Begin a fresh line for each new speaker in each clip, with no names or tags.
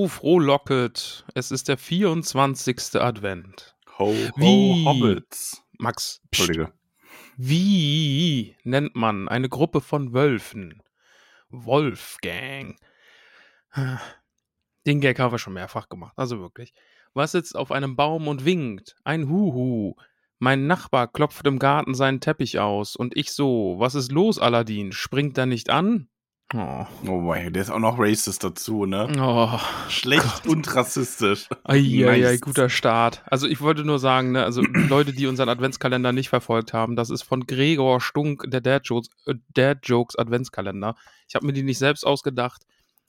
Oh, frohlocket. Es ist der 24. Advent.
Ho, ho,
Wie?
Hobbits.
Max, pst,
Entschuldige.
wie nennt man eine Gruppe von Wölfen? Wolfgang. Den Gag haben wir schon mehrfach gemacht, also wirklich. Was sitzt auf einem Baum und winkt? Ein Huhu. Mein Nachbar klopft im Garten seinen Teppich aus und ich so, was ist los, Aladdin? Springt er nicht an? Oh,
Oh boy, der ist auch noch racist dazu, ne?
oh
Schlecht und rassistisch.
Eieiei, guter Start. Also ich wollte nur sagen, ne, also Leute, die unseren Adventskalender nicht verfolgt haben, das ist von Gregor Stunk, der Dad Jokes, äh, Dad Jokes Adventskalender. Ich habe mir die nicht selbst ausgedacht.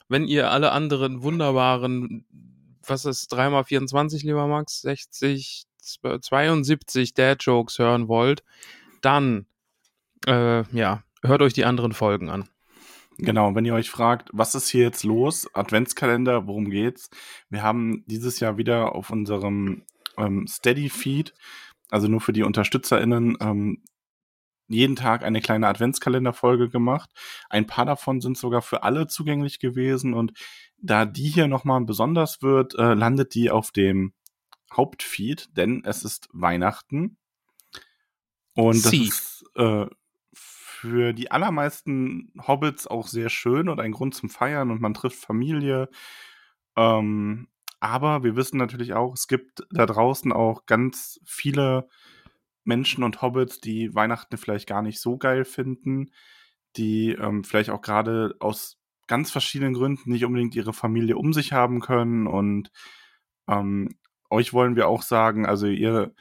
Wenn ihr alle anderen wunderbaren, was ist 3x24, lieber Max, 60, 72 Dad Jokes hören wollt, dann, äh, ja, hört euch die anderen Folgen an.
Genau, wenn ihr euch fragt, was ist hier jetzt los? Adventskalender, worum geht's? Wir haben dieses Jahr wieder auf unserem ähm, Steady-Feed, also nur für die UnterstützerInnen, ähm, jeden Tag eine kleine Adventskalenderfolge gemacht. Ein paar davon sind sogar für alle zugänglich gewesen und da die hier nochmal besonders wird, äh, landet die auf dem Hauptfeed, denn es ist Weihnachten. Und das
Sie.
ist äh, für die allermeisten Hobbits auch sehr schön und ein Grund zum Feiern und man trifft Familie. Ähm, aber wir wissen natürlich auch, es gibt da draußen auch ganz viele Menschen und Hobbits, die Weihnachten vielleicht gar nicht so geil finden, die ähm, vielleicht auch gerade aus ganz verschiedenen Gründen nicht unbedingt ihre Familie um sich haben können. Und ähm, euch wollen wir auch sagen, also ihr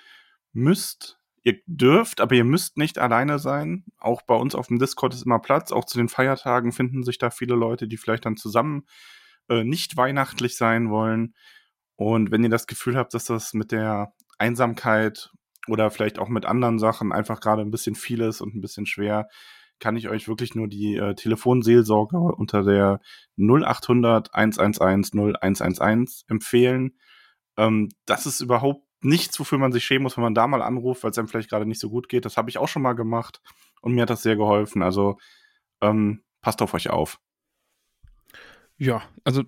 müsst, ihr dürft, aber ihr müsst nicht alleine sein. Auch bei uns auf dem Discord ist immer Platz. Auch zu den Feiertagen finden sich da viele Leute, die vielleicht dann zusammen äh, nicht weihnachtlich sein wollen. Und wenn ihr das Gefühl habt, dass das mit der Einsamkeit oder vielleicht auch mit anderen Sachen einfach gerade ein bisschen viel ist und ein bisschen schwer, kann ich euch wirklich nur die äh, Telefonseelsorge unter der 0800 111 0111 empfehlen. Ähm, das ist überhaupt nichts, wofür man sich schämen muss, wenn man da mal anruft, weil es einem vielleicht gerade nicht so gut geht. Das habe ich auch schon mal gemacht und mir hat das sehr geholfen. Also ähm, passt auf euch auf.
Ja, also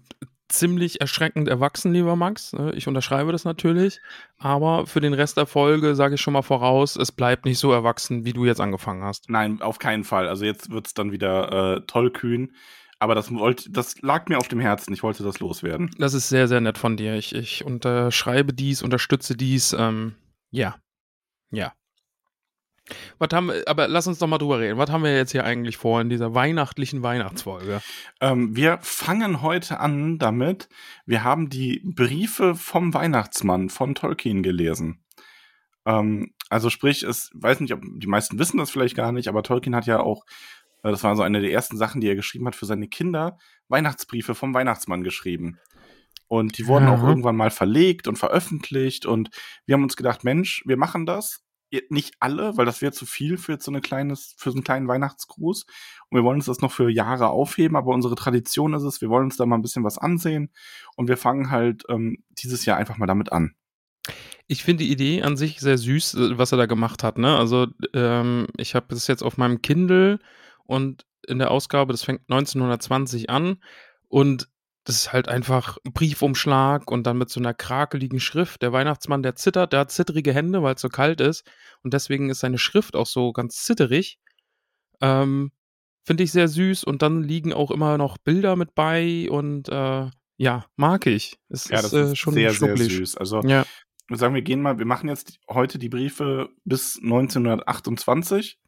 ziemlich erschreckend erwachsen, lieber Max. Äh, Ich unterschreibe das natürlich. Aber für den Rest der Folge sage ich schon mal voraus, es bleibt nicht so erwachsen, wie du jetzt angefangen hast.
Nein, auf keinen Fall. Also jetzt wird es dann wieder äh, tollkühn. Aber das, wollte, das lag mir auf dem Herzen. Ich wollte das loswerden.
Das ist sehr, sehr nett von dir. Ich, ich unterschreibe dies, unterstütze dies. Ähm, ja. Ja. Was haben wir, aber lass uns doch mal drüber reden. Was haben wir jetzt hier eigentlich vor in dieser weihnachtlichen Weihnachtsfolge?
Ähm, wir fangen heute an damit. Wir haben die Briefe vom Weihnachtsmann von Tolkien gelesen. Ähm, also sprich, es weiß nicht, ob die meisten wissen das vielleicht gar nicht, aber Tolkien hat ja auch, das war so eine der ersten Sachen, die er geschrieben hat für seine Kinder, Weihnachtsbriefe vom Weihnachtsmann geschrieben. Und die wurden auch
Mhm.
irgendwann mal verlegt und veröffentlicht. Und wir haben uns gedacht, Mensch, wir machen das. Nicht alle, weil das wäre zu viel für so, eine kleines, für so einen kleinen Weihnachtsgruß. Und wir wollen uns das noch für Jahre aufheben, aber unsere Tradition ist es, wir wollen uns da mal ein bisschen was ansehen. Und wir fangen halt ähm, dieses Jahr einfach mal damit an.
Ich finde die Idee an sich sehr süß, äh, was er da gemacht hat. Ne? Also ähm, ich habe das jetzt auf meinem Kindle und in der Ausgabe, das fängt 1920 an und das ist halt einfach ein Briefumschlag und dann mit so einer krakeligen Schrift. Der Weihnachtsmann, der zittert, der hat zitterige Hände, weil es so kalt ist und deswegen ist seine Schrift auch so ganz zitterig. Ähm, Finde ich sehr süß und dann liegen auch immer noch Bilder mit bei und äh, ja, mag ich. Es
Ja, das
ist, äh, schon
sehr, sehr
schnucklig.
süß. Also
Ja.
ich würde sagen, wir gehen mal, wir machen jetzt heute die Briefe bis 1928.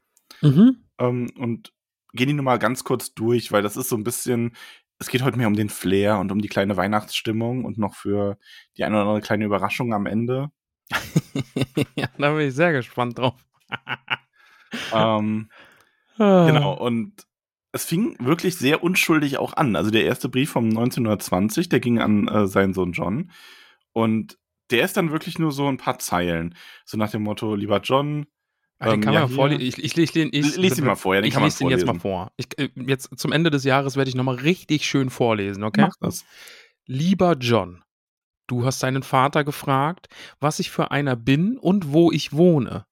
Mhm.
ähm, und gehen die nur mal ganz kurz durch, weil das ist so ein bisschen, es geht heute mehr um den Flair und um die kleine Weihnachtsstimmung und noch für die eine oder andere kleine Überraschung am Ende.
ja, da bin ich sehr gespannt drauf.
ähm,
Ah.
genau, und es fing wirklich sehr unschuldig auch an. Also der erste Brief vom 1920, der ging an äh, seinen Sohn John. Und der ist dann wirklich nur so ein paar Zeilen. So nach dem Motto, lieber John.
Ah, den
ähm,
kann
ja, hier-
vorlesen. Ich, ich, ich, ich,
Lies ihn mal vor, ja, den
ich
kann man
lese jetzt mal vor. Ich, äh, jetzt zum Ende des Jahres werde ich nochmal richtig schön vorlesen, okay?
Mach das.
Lieber John, du hast deinen Vater gefragt, was ich für einer bin und wo ich wohne.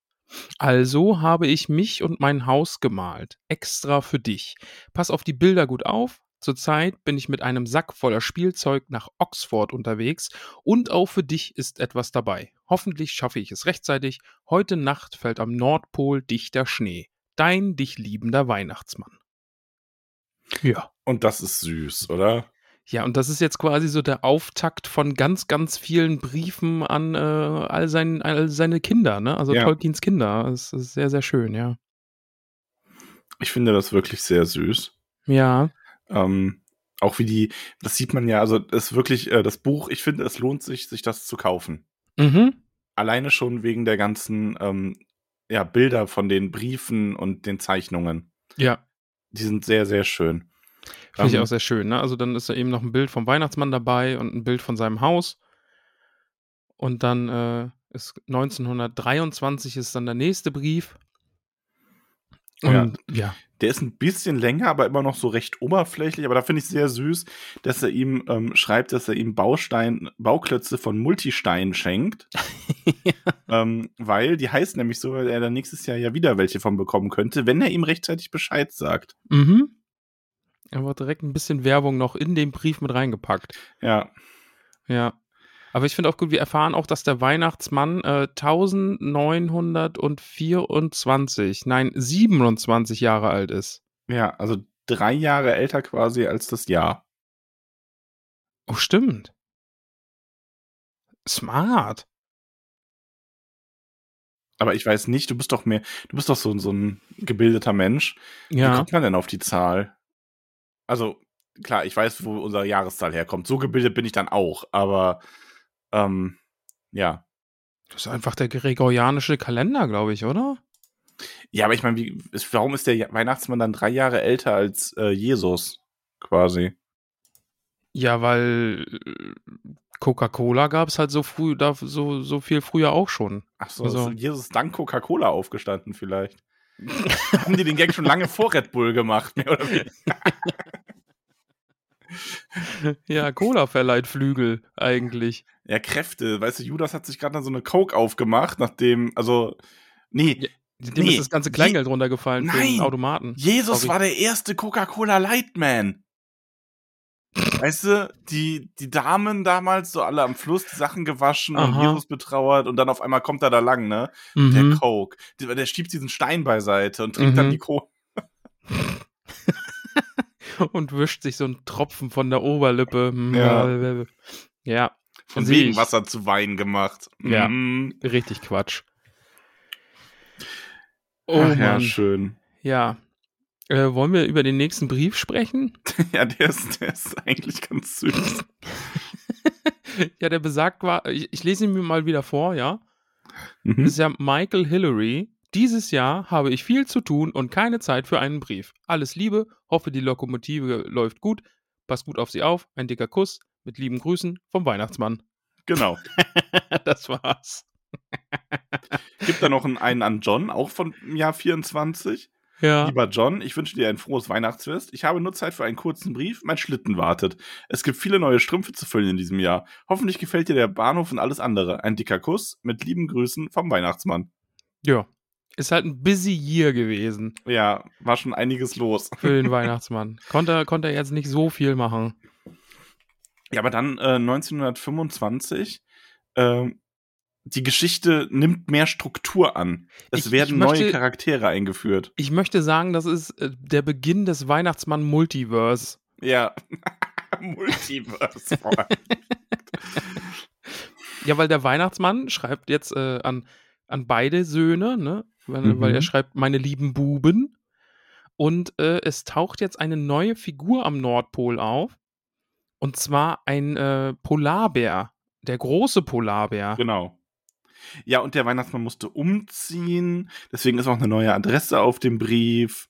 Also habe ich mich und mein Haus gemalt, extra für dich. Pass auf die Bilder gut auf. Zurzeit bin ich mit einem Sack voller Spielzeug nach Oxford unterwegs und auch für dich ist etwas dabei. Hoffentlich schaffe ich es rechtzeitig. Heute Nacht fällt am Nordpol dichter Schnee. Dein dich liebender Weihnachtsmann. Ja.
Und das ist süß, oder?
Ja, und das ist jetzt quasi so der Auftakt von ganz, ganz vielen Briefen an äh, all, sein, all seine Kinder, ne? Also
Ja.
Tolkiens Kinder. Das ist sehr, sehr schön, ja.
Ich finde das wirklich sehr süß.
Ja.
Ähm, auch wie die, das sieht man ja, also es ist wirklich äh, das Buch, ich finde, es lohnt sich, sich das zu kaufen.
Mhm. Alleine
schon wegen der ganzen ähm, ja, Bilder von den Briefen und den Zeichnungen.
Ja.
Die sind sehr, sehr schön.
Finde ich
Ähm,
auch sehr schön, ne? Also dann ist da eben noch ein Bild vom Weihnachtsmann dabei und ein Bild von seinem Haus. Und dann äh, ist 1923 ist dann der nächste Brief.
Ja.
Und ja.
Der ist ein bisschen länger, aber immer noch so recht oberflächlich. Aber da finde ich sehr süß, dass er ihm ähm, schreibt, dass er ihm Baustein, Bauklötze von Multistein schenkt. ähm, weil die heißen nämlich so, weil er dann nächstes Jahr ja wieder welche von bekommen könnte, wenn er ihm rechtzeitig Bescheid sagt.
Mhm. Aber direkt ein bisschen Werbung noch in den Brief mit reingepackt.
Ja,
Ja. Aber ich finde auch gut, wir erfahren auch, dass der Weihnachtsmann äh, 1924, nein, 27 Jahre alt ist.
ja, also drei Jahre älter quasi als das Jahr.
Oh, stimmt. Smart.
Aber ich weiß nicht, du bist doch mehr, du bist doch so, so ein gebildeter Mensch. Wie
Ja.
kommt man denn auf die Zahl? Also, klar, ich weiß, wo unsere Jahreszahl herkommt. So gebildet bin ich dann auch, aber ähm, ja.
Das ist einfach der gregorianische Kalender, glaube ich, oder?
Ja, aber ich meine, warum ist der Weihnachtsmann dann drei Jahre älter als äh, Jesus? Quasi.
Ja, weil äh, Coca-Cola gab es halt so früh, da, so, so viel früher auch schon.
Ach so,
Also-
ist Jesus dank Coca-Cola aufgestanden vielleicht. Haben die den Gag schon lange vor Red Bull gemacht, mehr oder weniger?
Ja, Cola verleiht Flügel eigentlich.
Ja, Kräfte. Weißt du, Judas hat sich gerade so eine Coke aufgemacht, nachdem, also, nee,
Ja, Dem
Nee,
ist das ganze
Je-
Kleingeld runtergefallen für den
Nein.
Automaten.
Jesus
Sorry.
war der erste Coca-Cola Lightman. Weißt du, die, die Damen damals so alle am Fluss die Sachen gewaschen und
Aha.
Jesus betrauert und dann auf einmal kommt er da lang, ne? Der
Mhm.
Coke. Der, der schiebt diesen Stein beiseite und trinkt
Mhm.
dann die Coke.
Und wischt sich so einen Tropfen von der Oberlippe.
Ja.
Ja,
Von
Sieh ich.
wegen Wasser zu Wein gemacht.
Ja.
Mhm.
richtig Quatsch. Oh
Ach ja,
Mann.
schön.
Ja. Äh, wollen wir über den nächsten Brief sprechen?
Ja, der ist, der ist eigentlich ganz süß.
ja, der besagt war, ich, ich lese ihn mir mal wieder vor, ja.
Mhm.
Das ist ja Michael Hillary. Dieses Jahr habe ich viel zu tun und keine Zeit für einen Brief. Alles Liebe, hoffe die Lokomotive läuft gut. Pass gut auf sie auf. Ein dicker Kuss. Mit lieben Grüßen vom Weihnachtsmann.
Genau.
das war's.
Gibt da noch einen, einen an John, auch von dem Jahr 24.
Ja.
Lieber John, ich wünsche dir ein frohes Weihnachtsfest. Ich habe nur Zeit für einen kurzen Brief. Mein Schlitten wartet. Es gibt viele neue Strümpfe zu füllen in diesem Jahr. Hoffentlich gefällt dir der Bahnhof und alles andere. Ein dicker Kuss mit lieben Grüßen vom Weihnachtsmann.
Ja. Ist halt ein busy year gewesen
Ja, war schon einiges los.
für den Weihnachtsmann. Konnte, konnte er jetzt nicht so viel machen.
Ja, aber dann äh, 1925, ähm, die Geschichte nimmt mehr Struktur an. Es
Ich-
werden
ich möchte-
neue Charaktere eingeführt.
Ich möchte sagen, das ist äh, der Beginn des Weihnachtsmann-Multiverse.
Ja. Multiverse.
Ja, weil der Weihnachtsmann schreibt jetzt äh, an, an beide Söhne, ne? Weil,
Mhm.
weil er schreibt, meine lieben Buben. Und äh, es taucht jetzt eine neue Figur am Nordpol auf. Und zwar ein äh, Polarbär. Der große Polarbär.
Genau. Ja, und der Weihnachtsmann musste umziehen. Deswegen ist auch eine neue Adresse auf dem Brief.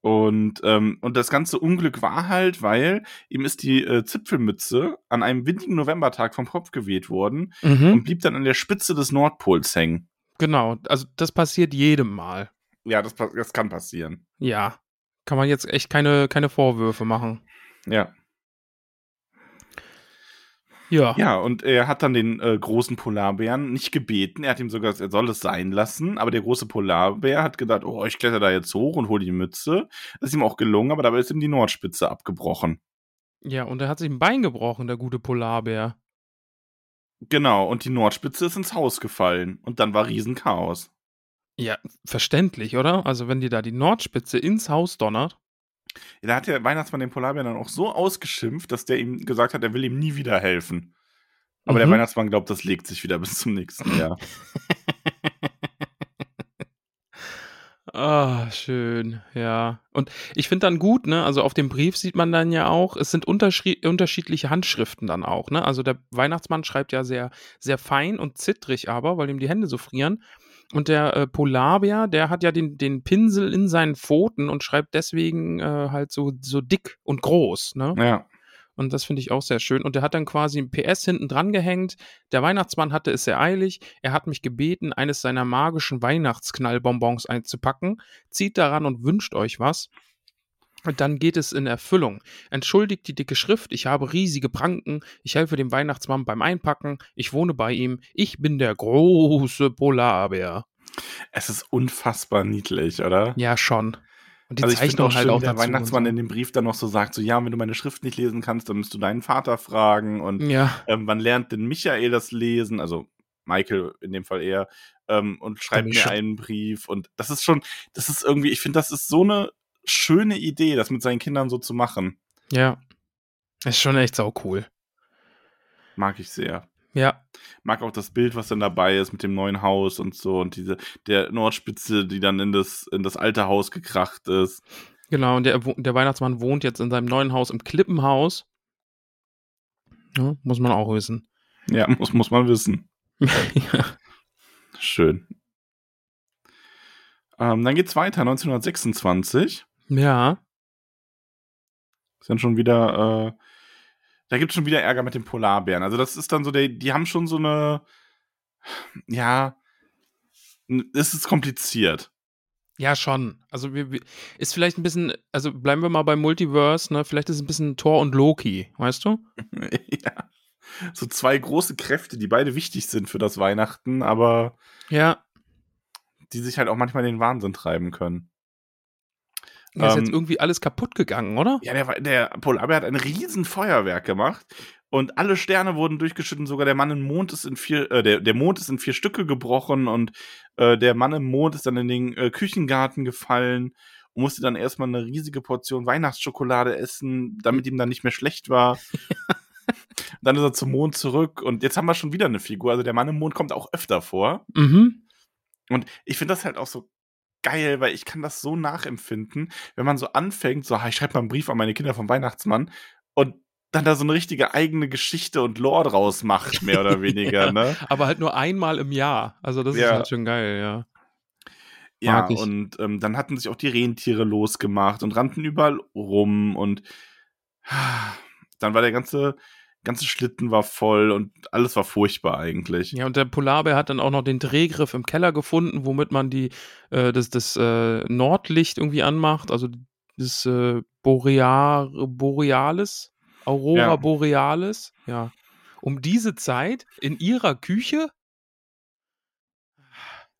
Und, ähm, und das ganze Unglück war halt, weil ihm ist die äh, Zipfelmütze an einem windigen Novembertag vom Kopf geweht worden
Mhm.
und blieb dann an der Spitze des Nordpols hängen.
Genau. Also das passiert jedem Mal.
Ja, das, das kann passieren.
Ja. Kann man jetzt echt keine, keine Vorwürfe machen.
Ja.
Ja.
Ja, und er hat dann den äh, großen Polarbären nicht gebeten. Er hat ihm sogar gesagt, er soll es sein lassen. Aber der große Polarbär hat gedacht, oh, ich kletter da jetzt hoch und hole die Mütze. Das ist ihm auch gelungen, aber dabei ist ihm die Nordspitze abgebrochen.
Ja, und er hat sich ein Bein gebrochen, der gute Polarbär.
Genau, und die Nordspitze ist ins Haus gefallen. Und dann war Riesenchaos.
Ja, verständlich, oder? Also wenn dir da die Nordspitze ins Haus donnert.
Ja, da hat der Weihnachtsmann den Polarbären dann auch so ausgeschimpft, dass der ihm gesagt hat, er will ihm nie wieder helfen. Aber der
Mhm.
Weihnachtsmann glaubt, das legt sich wieder bis zum nächsten Jahr.
Ah, schön, ja. Und ich finde dann gut, ne, also auf dem Brief sieht man dann ja auch, es sind unterschri- unterschiedliche Handschriften dann auch, ne? Also der Weihnachtsmann schreibt ja sehr, sehr fein und zittrig aber, weil ihm die Hände so frieren. Und der äh, Polarbär, der hat ja den, den Pinsel in seinen Pfoten und schreibt deswegen äh, halt so, so dick und groß, ne?
ja.
Und das finde ich auch sehr schön. Und er hat dann quasi ein PS hinten dran gehängt. Der Weihnachtsmann hatte es sehr eilig. Er hat mich gebeten, eines seiner magischen Weihnachtsknallbonbons einzupacken. Zieht daran und wünscht euch was. Und dann geht es in Erfüllung. Entschuldigt die dicke Schrift, ich habe riesige Pranken, ich helfe dem Weihnachtsmann beim Einpacken, ich wohne bei ihm, ich bin der große Polarbär.
Es ist unfassbar niedlich, oder?
Ja, schon. Und die
also ich finde
Zeichnung
auch
halt
schön,
auch
der Weihnachtsmann
so.
in dem Brief dann noch so sagt, so ja, wenn du meine Schrift nicht lesen kannst, dann musst du deinen Vater fragen und
Ja,
ähm, wann lernt denn Michael das lesen? Also Michael in dem Fall eher ähm, und schreibt mir einen Brief und das ist schon, das ist irgendwie, ich finde, das ist so eine schöne Idee, das mit seinen Kindern so zu machen.
ja. Ist schon echt sau cool.
Mag ich sehr.
Ja,
Mag auch das Bild, was dann dabei ist mit dem neuen Haus und so und diese der Nordspitze, die dann in das in das alte Haus gekracht ist.
Genau, und der, der Weihnachtsmann wohnt jetzt in seinem neuen Haus im Klippenhaus. Ja, muss man auch wissen.
Ja, muss muss man wissen.
ja.
Schön. Ähm, dann geht's weiter, 1926.
ja,
Ist dann schon wieder, äh, da gibt's schon wieder Ärger mit den Polarbären. Also das ist dann so, der, die haben schon so eine, ja, es ist kompliziert.
ja, schon. Also wir, wir, ist vielleicht ein bisschen, also bleiben wir mal beim Multiverse, ne? Vielleicht ist es ein bisschen Thor und Loki, weißt du?
ja. So zwei große Kräfte, die beide wichtig sind für das Weihnachten, aber
Ja.
die sich halt auch manchmal in den Wahnsinn treiben können.
Da ist
Ähm,
jetzt irgendwie alles kaputt gegangen, oder?
Ja, der, der Polarbär hat ein riesen Feuerwerk gemacht und alle Sterne wurden durchgeschüttet. Sogar der Mann im Mond ist in vier, äh, der, der Mond ist in vier Stücke gebrochen und äh, der Mann im Mond ist dann in den äh, Küchengarten gefallen und musste dann erstmal eine riesige Portion Weihnachtsschokolade essen, damit ihm dann nicht mehr schlecht war. dann ist er zum Mond zurück und jetzt haben wir schon wieder eine Figur. Also der Mann im Mond kommt auch öfter vor.
Mhm.
Und ich finde das halt auch so geil, weil ich kann das so nachempfinden, wenn man so anfängt, so, "Ah, ich schreibe mal einen Brief an meine Kinder vom Weihnachtsmann und dann da so eine richtige eigene Geschichte und Lore draus macht, mehr oder weniger,
Ja,
ne?
Aber halt nur einmal im Jahr. Also das ist
Ja.
halt schon geil, ja.
Ja, und ähm, dann hatten sich auch die Rentiere losgemacht und rannten überall rum und dann war der ganze, ganze Schlitten war voll und alles war furchtbar eigentlich.
Ja, und der Polarbär hat dann auch noch den Drehgriff im Keller gefunden, womit man die, äh, das, das äh, Nordlicht irgendwie anmacht, also das äh, Boreal, Borealis, Aurora
Ja.
Borealis, ja. Um diese Zeit in ihrer Küche,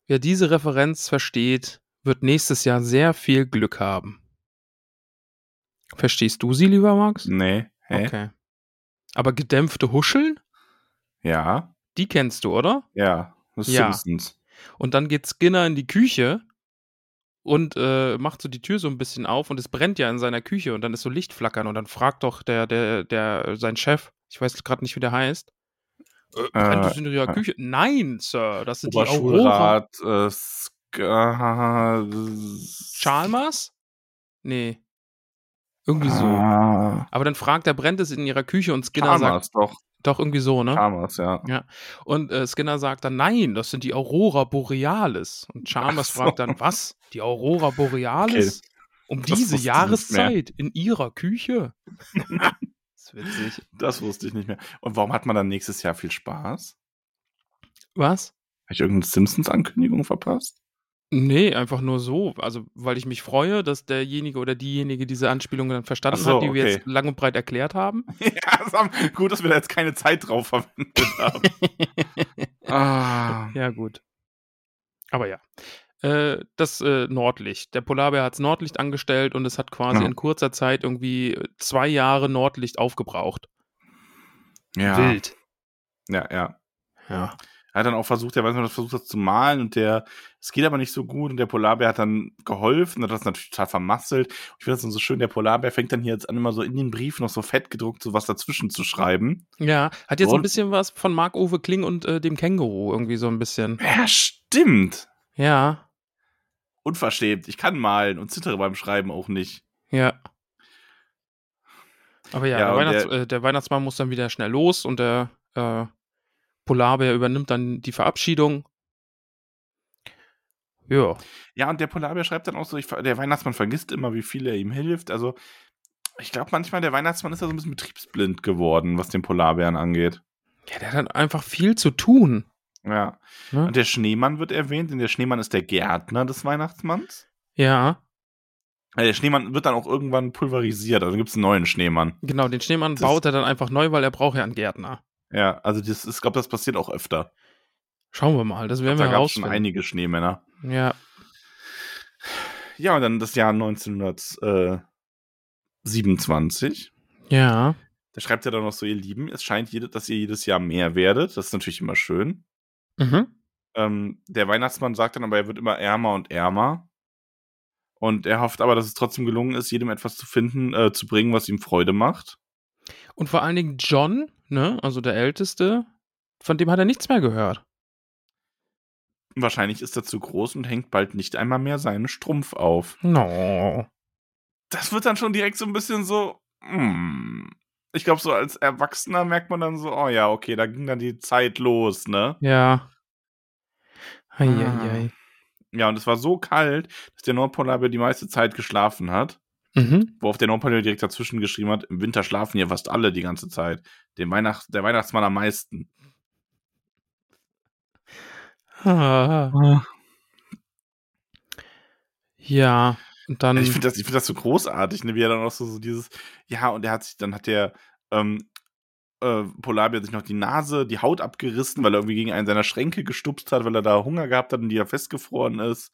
wer diese Referenz versteht, wird nächstes Jahr sehr viel Glück haben. Verstehst du sie, lieber Max?
Nee, hä?
Okay. Aber gedämpfte Huscheln,
Ja,
die kennst du, oder?
ja, das ist
Ja.
Simpsons.
Und dann geht Skinner in die Küche und äh, macht so die Tür so ein bisschen auf und es brennt ja in seiner Küche und dann ist so Lichtflackern und dann fragt doch der, der, der, sein Chef, ich weiß gerade nicht, wie der heißt, äh, brennt
Äh,
es in ihrer
äh,
Küche? Nein, Sir, das sind die Aurora.
Äh, Ska
Chalmers? Nee. Irgendwie so.
Ah,
Aber dann fragt er, brennt es in ihrer Küche und Skinner sagt,
Chalmers, doch.
doch irgendwie so, ne?
Chalmers, ja.
Ja. Und äh, Skinner sagt dann, nein, das sind die Aurora Borealis. Und Chalmers
so.
fragt dann, was? Die Aurora Borealis? Um
Das
diese Jahreszeit in ihrer Küche? das ist witzig.
Das wusste ich nicht mehr. Und warum hat man dann nächstes Jahr viel Spaß?
Was?
Habe ich irgendeine Simpsons-Ankündigung verpasst?
Nee, einfach nur so. Also, weil ich mich freue, dass derjenige oder diejenige diese Anspielung dann verstanden
so,
hat, die wir
okay.
jetzt lang und breit erklärt haben.
ja, das haben, gut, dass wir da jetzt keine Zeit drauf verwendet haben. ah.
Ja, gut. Aber ja. Äh, das äh, Nordlicht. Der Polarbär hat das Nordlicht angestellt und es hat quasi
Ja.
in kurzer Zeit irgendwie zwei Jahre Nordlicht aufgebraucht.
Ja.
Wild.
Ja, ja.
Ja.
Er hat dann auch versucht, er weiß noch, versucht das zu malen und der, es geht aber nicht so gut und der Polarbär hat dann geholfen, hat das natürlich total vermasselt. Ich finde das dann so schön, der Polarbär fängt dann hier jetzt an, immer so in den Brief noch so fett gedruckt, so was dazwischen zu schreiben.
Ja, hat jetzt
Und-
ein bisschen was von Marc-Uwe Kling und äh, dem Känguru irgendwie so ein bisschen.
Ja, stimmt.
Ja,
Unverschämt. Ich kann malen und zittere beim Schreiben auch nicht.
ja. Aber ja,
Ja,
der,
und
Weihnachts
der-
äh, der Weihnachtsmann muss dann wieder schnell los und der äh, Polarbär übernimmt dann die Verabschiedung. Ja.
Ja, und der Polarbär schreibt dann auch so, ich, der Weihnachtsmann vergisst immer, wie viel er ihm hilft. Also, ich glaube manchmal, der Weihnachtsmann ist da so ein bisschen betriebsblind geworden, was den Polarbären angeht.
Ja, der hat einfach viel zu tun.
Ja.
Ne?
Und der Schneemann wird erwähnt, denn der Schneemann ist der Gärtner des Weihnachtsmanns.
Ja,
Ja, der Schneemann wird dann auch irgendwann pulverisiert, also gibt es einen neuen Schneemann.
genau. Den Schneemann
Das-
baut er dann einfach neu, weil er braucht ja einen Gärtner.
Ja, also das ist, ich glaube, das passiert auch öfter.
Schauen wir mal, das werden wir
da gab es schon einige Schneemänner.
Ja,
Ja, und dann das Jahr 1927.
ja.
Da schreibt er dann noch so, ihr Lieben, es scheint, jede, dass ihr jedes Jahr mehr werdet. Das ist natürlich immer schön.
Mhm.
Ähm, der Weihnachtsmann sagt dann aber, er wird immer ärmer und ärmer. Und er hofft aber, dass es trotzdem gelungen ist, jedem etwas zu finden, äh, zu bringen, was ihm Freude macht.
Und vor allen Dingen John, ne, also der Älteste, von dem hat er nichts mehr gehört.
Wahrscheinlich ist er zu groß und hängt bald nicht einmal mehr seinen Strumpf auf.
No.
Das wird dann schon direkt so ein bisschen so. hm. Ich glaube, so als Erwachsener merkt man dann so, oh ja, okay, da ging dann die Zeit los, ne?
Ja.
Ah.
Eieiei.
Ja, und es war so kalt, dass der Nordpolarbär die meiste Zeit geschlafen hat.
Mhm.
Worauf der Nordpolarbär direkt dazwischen geschrieben hat, im Winter schlafen hier fast alle die ganze Zeit. Den Weihnacht, der Weihnachtsmann am meisten.
Ah. Ja, und dann.
Ich finde das, ich find das so großartig, ne? wie er dann auch so, so dieses, ja, und er hat sich, dann hat der ähm, äh, Polarbär sich noch die Nase, die Haut abgerissen, weil er irgendwie gegen einen seiner Schränke gestupst hat, weil er da Hunger gehabt hat und die ja festgefroren ist.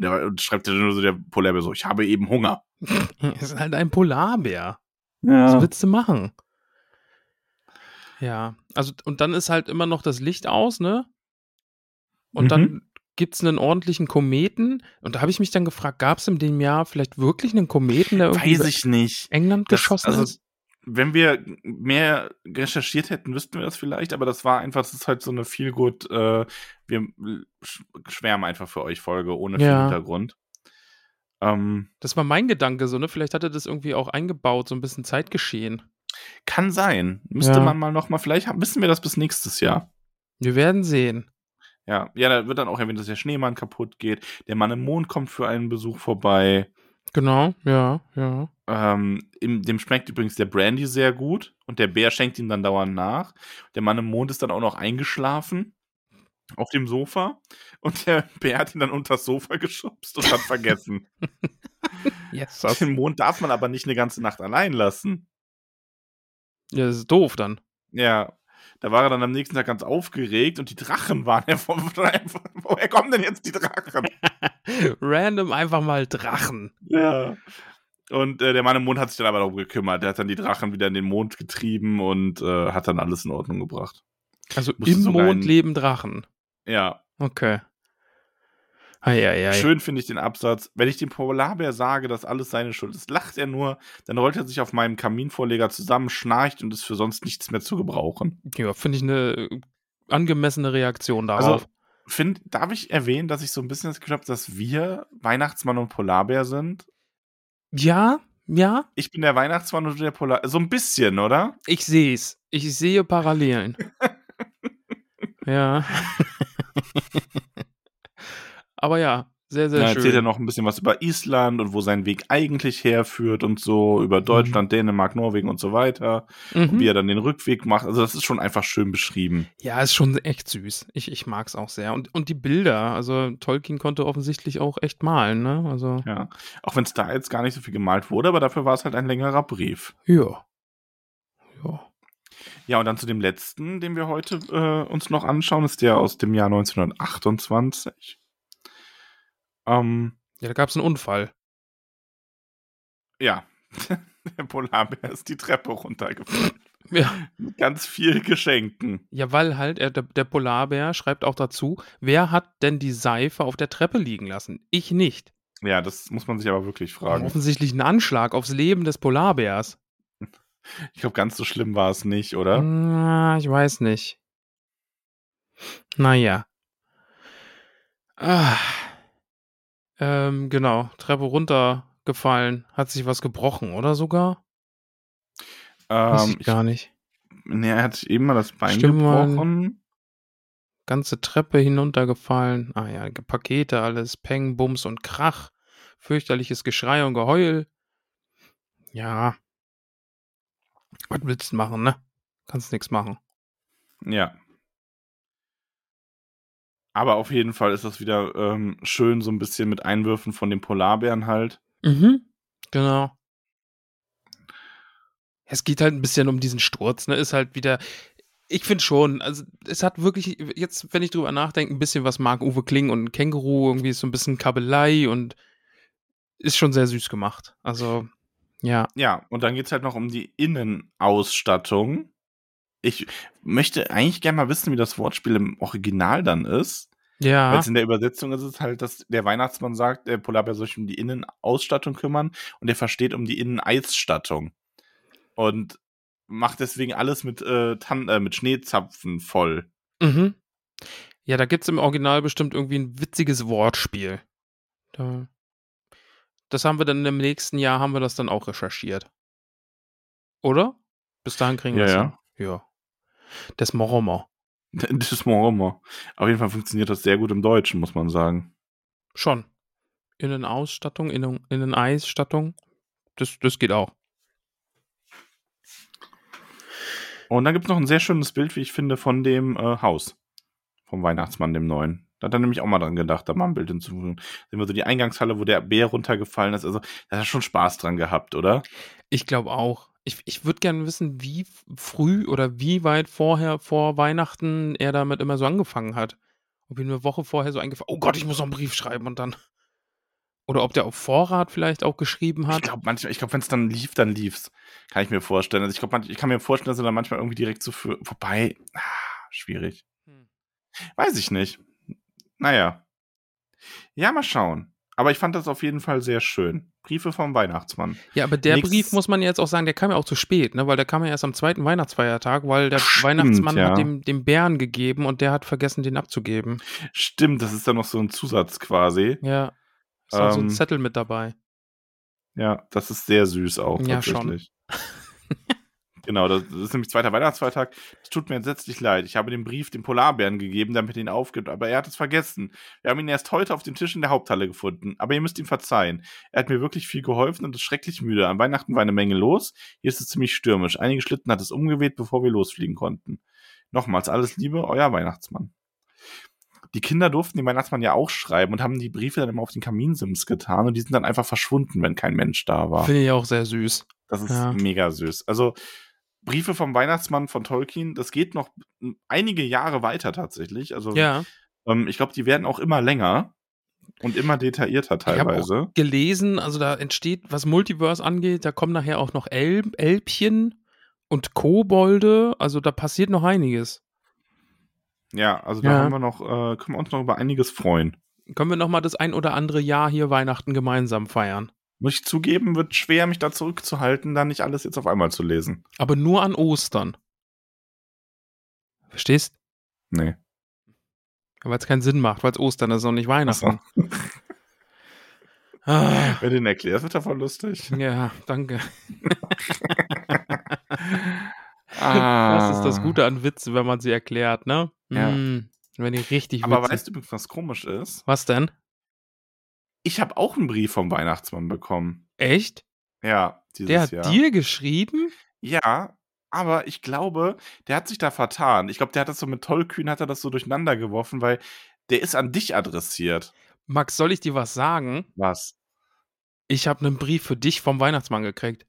Und er und schreibt dann nur so der Polarbär so, ich habe eben Hunger.
Es ist halt ein Polarbär. Was willst du machen? Ja, also und dann ist halt immer noch das Licht aus, ne? Und
Mhm.
dann gibt's einen ordentlichen Kometen. Und da habe ich mich dann gefragt, gab es in dem Jahr vielleicht wirklich einen Kometen, der irgendwie
Weiß
über
ich nicht.
England
Das-
geschossen
also,
ist?
Wenn wir mehr recherchiert hätten, wüssten wir das vielleicht, aber das war einfach, das ist halt so eine viel gut, äh, wir sch schwärmen einfach für euch Folge ohne viel
Ja.
Hintergrund. Ähm,
Das war mein Gedanke so, ne? Vielleicht hat er das irgendwie auch eingebaut, so ein bisschen Zeitgeschehen.
kann sein. Müsste
Ja.
man mal noch mal, vielleicht haben, wissen wir das bis nächstes Jahr.
Wir werden sehen.
Ja, ja, da wird dann auch erwähnt, dass der Schneemann kaputt geht. Der Mann im Mond kommt für einen Besuch vorbei.
Genau, ja, ja.
Ähm, im, dem schmeckt übrigens der Brandy sehr gut und der Bär schenkt ihm dann dauernd nach. Der Mann im Mond ist dann auch noch eingeschlafen auf dem Sofa und der Bär hat ihn dann unter das Sofa geschubst und hat vergessen.
Yes.
Den Mond darf man aber nicht eine ganze Nacht allein lassen.
Ja, das ist doof dann.
Ja, da war er dann am nächsten Tag ganz aufgeregt und die Drachen waren ja von, woher kommen denn jetzt die Drachen?
Random einfach mal Drachen.
Ja. Und äh, der Mann im Mond hat sich dann aber darum gekümmert. Der hat dann die Drachen wieder in den Mond getrieben und äh, hat dann alles in Ordnung gebracht.
Also
Musste
im Mond leben Drachen.
Ja.
Okay. Eieiei.
Schön finde ich den Absatz. Wenn ich dem Polarbär sage, dass alles seine Schuld ist, lacht er nur, dann rollt er sich auf meinem Kaminvorleger zusammen, schnarcht und ist für sonst nichts mehr zu gebrauchen.
Ja, finde ich eine angemessene Reaktion
Also,
darauf.
Find, darf ich erwähnen, dass ich so ein bisschen das Gefühl habe, dass wir Weihnachtsmann und Polarbär sind?
Ja, ja,
Ich bin der Weihnachtsmann und der Polar. So ein bisschen, oder?
ich sehe es. Ich sehe Parallelen. ja. Aber ja, sehr, sehr schön.
erzählt er noch ein bisschen was über Island und wo sein Weg eigentlich herführt und so, über Deutschland, Dänemark, Norwegen und so weiter. Und
Mhm.
wie er dann den Rückweg macht. Also das ist schon einfach schön beschrieben.
Ja, ist schon echt süß. Ich, ich mag es auch sehr. Und, und die Bilder, also Tolkien konnte offensichtlich auch echt malen, ne? Also,
Ja. Auch wenn es da jetzt gar nicht so viel gemalt wurde, aber dafür war es halt ein längerer Brief.
ja. Ja.
Ja, und dann zu dem letzten, den wir heute äh, uns noch anschauen, ist der aus dem Jahr 1928. Ähm,
Ja, da gab es einen Unfall.
ja, der Polarbär ist die Treppe runtergefallen.
Ja.
Mit ganz viel Geschenken.
Ja, weil halt, er, der, der Polarbär schreibt auch dazu, wer hat denn die Seife auf der Treppe liegen lassen? Ich nicht.
Ja, das muss man sich aber wirklich fragen.
Offensichtlich ein Anschlag aufs Leben des Polarbärs.
Ich glaube, ganz so schlimm war es nicht, oder?
Na, ich weiß nicht. Naja. Ah. Ähm, genau. Treppe runtergefallen. Hat sich was gebrochen, oder sogar?
Ähm,
ich
ich,
gar nicht.
nee, er hat eben mal das Bein
Stimmt,
gebrochen.
Ganze Treppe hinuntergefallen. Ah ja, Pakete, alles. Peng, Bums und Krach. Fürchterliches Geschrei und Geheul. Ja. Was willst du machen, ne? Kannst nix machen.
Ja. Aber auf jeden Fall ist das wieder ähm, schön, so ein bisschen mit Einwürfen von den Polarbären halt.
Mhm. Genau. Es geht halt ein bisschen um diesen Sturz, ne? Ist halt wieder. Ich finde schon, also es hat wirklich, jetzt, wenn ich drüber nachdenke, ein bisschen was mag Uwe Kling und ein Känguru, irgendwie ist so ein bisschen Kabelei und ist schon sehr süß gemacht. Also, ja.
Ja, und dann geht's halt noch um die Innenausstattung. Ich möchte eigentlich gerne mal wissen, wie das Wortspiel im Original dann ist.
Ja.
Weil es in der Übersetzung ist es halt, dass der Weihnachtsmann sagt, der Polarbär soll sich um die Innenausstattung kümmern und der versteht um die Inneneisstattung. Und macht deswegen alles mit, äh, Tan äh, mit Schneezapfen voll.
Mhm. Ja, da gibt's im Original bestimmt irgendwie ein witziges Wortspiel. Da, das haben wir dann im nächsten Jahr, haben wir das dann auch recherchiert. Oder? Bis dahin kriegen wir
Ja,
es
ja.
Ja. Das
ist mal immer. Auf jeden Fall funktioniert das sehr gut im Deutschen, muss man sagen.
Schon. Innenausstattung, Innen Inneneisstattung. Das, das geht auch.
Und dann gibt es noch ein sehr schönes Bild, wie ich finde, von dem äh, Haus. Vom Weihnachtsmann, dem neuen. Da hat er nämlich auch mal dran gedacht, da mal ein Bild hinzufügen. Sehen wir so die Eingangshalle, wo der Bär runtergefallen ist. Also, da hat er schon Spaß dran gehabt, oder?
Ich glaube auch. Ich, ich würde gerne wissen, wie früh oder wie weit vorher, vor Weihnachten er damit immer so angefangen hat. Ob ihm eine Woche vorher so eingefallen oh Gott, ich muss noch einen Brief schreiben und dann. Oder ob der auf Vorrat vielleicht auch geschrieben
Ich
hat.
glaube, manchmal, ich glaube, wenn es dann lief, dann lief's. Kann ich mir vorstellen. Also, ich glaube, ich kann mir vorstellen, dass er dann manchmal irgendwie direkt so für, vorbei. Ah, schwierig.
Hm.
Weiß ich nicht. Naja. Ja, mal schauen. Aber ich fand das auf jeden Fall sehr schön. Briefe vom Weihnachtsmann.
Ja, aber der
Nix-
Brief muss man jetzt auch sagen, der kam ja auch zu spät, ne? Weil der kam ja erst am zweiten Weihnachtsfeiertag, weil der
Stimmt,
Weihnachtsmann
ja.
hat dem, dem Bären gegeben und der hat vergessen, den abzugeben.
Stimmt, das ist dann noch so ein Zusatz quasi.
Ja. Ist auch so ein
Ähm,
Zettel mit dabei.
Ja, das ist sehr süß auch
Ja, schon.
genau, das ist nämlich zweiter Weihnachtsfeiertag. Es tut mir entsetzlich leid. Ich habe den Brief dem Polarbären gegeben, damit er ihn aufgibt, aber er hat es vergessen. Wir haben ihn erst heute auf dem Tisch in der Haupthalle gefunden, aber ihr müsst ihm verzeihen. Er hat mir wirklich viel geholfen und ist schrecklich müde. An Weihnachten war eine Menge los. Hier ist es ziemlich stürmisch. Einige Schlitten hat es umgeweht, bevor wir losfliegen konnten. Nochmals alles Liebe, euer Weihnachtsmann. Die Kinder durften den Weihnachtsmann ja auch schreiben und haben die Briefe dann immer auf den Kaminsims getan und die sind dann einfach verschwunden, wenn kein Mensch da war.
Finde ich auch sehr süß.
Das ist
Ja.
mega süß. Also Briefe vom Weihnachtsmann von Tolkien, das geht noch einige Jahre weiter tatsächlich. Also
Ja.
ähm, ich glaube, die werden auch immer länger und immer detaillierter
Ich
teilweise.
auch gelesen, also da entsteht, was Multiverse angeht, da kommen nachher auch noch Elb, Elbchen und Kobolde. Also da passiert noch einiges.
Ja, also da
Ja.
haben wir noch, äh, können wir uns noch über einiges freuen.
Können wir noch mal das ein oder andere Jahr hier Weihnachten gemeinsam feiern.
Muss ich zugeben, wird schwer, mich da zurückzuhalten, da nicht alles jetzt auf einmal zu lesen.
Aber nur an Ostern. Verstehst?
Nee.
Weil es keinen Sinn macht, weil es Ostern ist und nicht Weihnachten. Ah,
Wenn du ihn erklärst, wird er voll lustig.
ja, danke.
Ah.
Das ist das Gute an Witzen, wenn man sie erklärt, ne?
Ja.
Mm, wenn die richtig
Aber
witzig
weißt du, übrigens, was komisch ist?
Was denn?
Ich habe auch einen Brief vom Weihnachtsmann bekommen.
Echt?
Ja,
Der hat
Jahr.
dir geschrieben?
Ja, aber ich glaube, der hat sich da vertan. Ich glaube, der hat das so mit Tollkühn, hat er das so durcheinander geworfen, weil der ist an dich adressiert.
Max, soll ich dir was sagen?
Was?
Ich habe einen Brief für dich vom Weihnachtsmann gekriegt.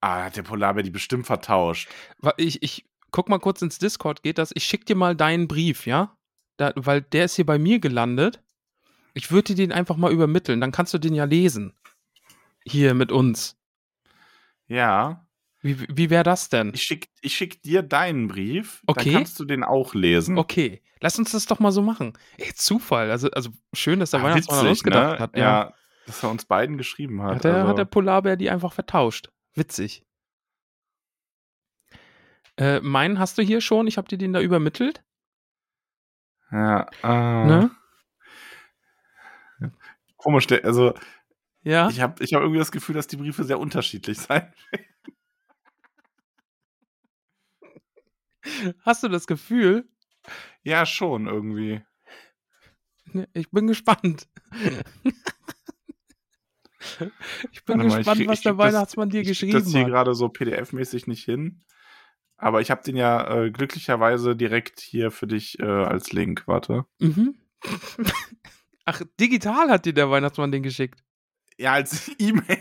Ah, hat der Polarbär die bestimmt vertauscht.
Ich, ich guck mal kurz ins Discord, geht das? Ich schick dir mal deinen Brief, ja? Da, weil der ist hier bei mir gelandet. Ich würde dir den einfach mal übermitteln, dann kannst du den ja lesen. Hier mit uns.
Ja.
Wie, wie wäre das denn?
Ich schick, ich schick dir deinen Brief.
Okay.
Dann kannst du den auch lesen.
Okay, lass uns das doch mal so machen. Ey, Zufall. Also, also schön, dass der
Ah,
Weihnachtsmann
witzig,
gedacht
ne?
hat.
Ja. dass er uns beiden geschrieben hat.
Hat der,
also,
hat der Polarbär die einfach vertauscht. Witzig. Äh, meinen hast du hier schon? Ich habe dir den da übermittelt.
ja, äh,
Ne?
Komisch, also
Ja.
ich habe ich hab irgendwie das Gefühl, dass die Briefe sehr unterschiedlich sein.
Hast du das Gefühl?
Ja, schon irgendwie.
Ich bin gespannt. ich bin
mal, ich
gespannt,
krieg-
was
ich
der
krieg das-
Weihnachtsmann dir
ich krieg
geschrieben
das hier
hat.
gerade so PDF-mäßig nicht hin. Aber ich habe den ja äh, glücklicherweise direkt hier für dich äh, als Link. Warte.
Mhm. Ach, digital hat dir der Weihnachtsmann den geschickt.
Ja, als E-Mail.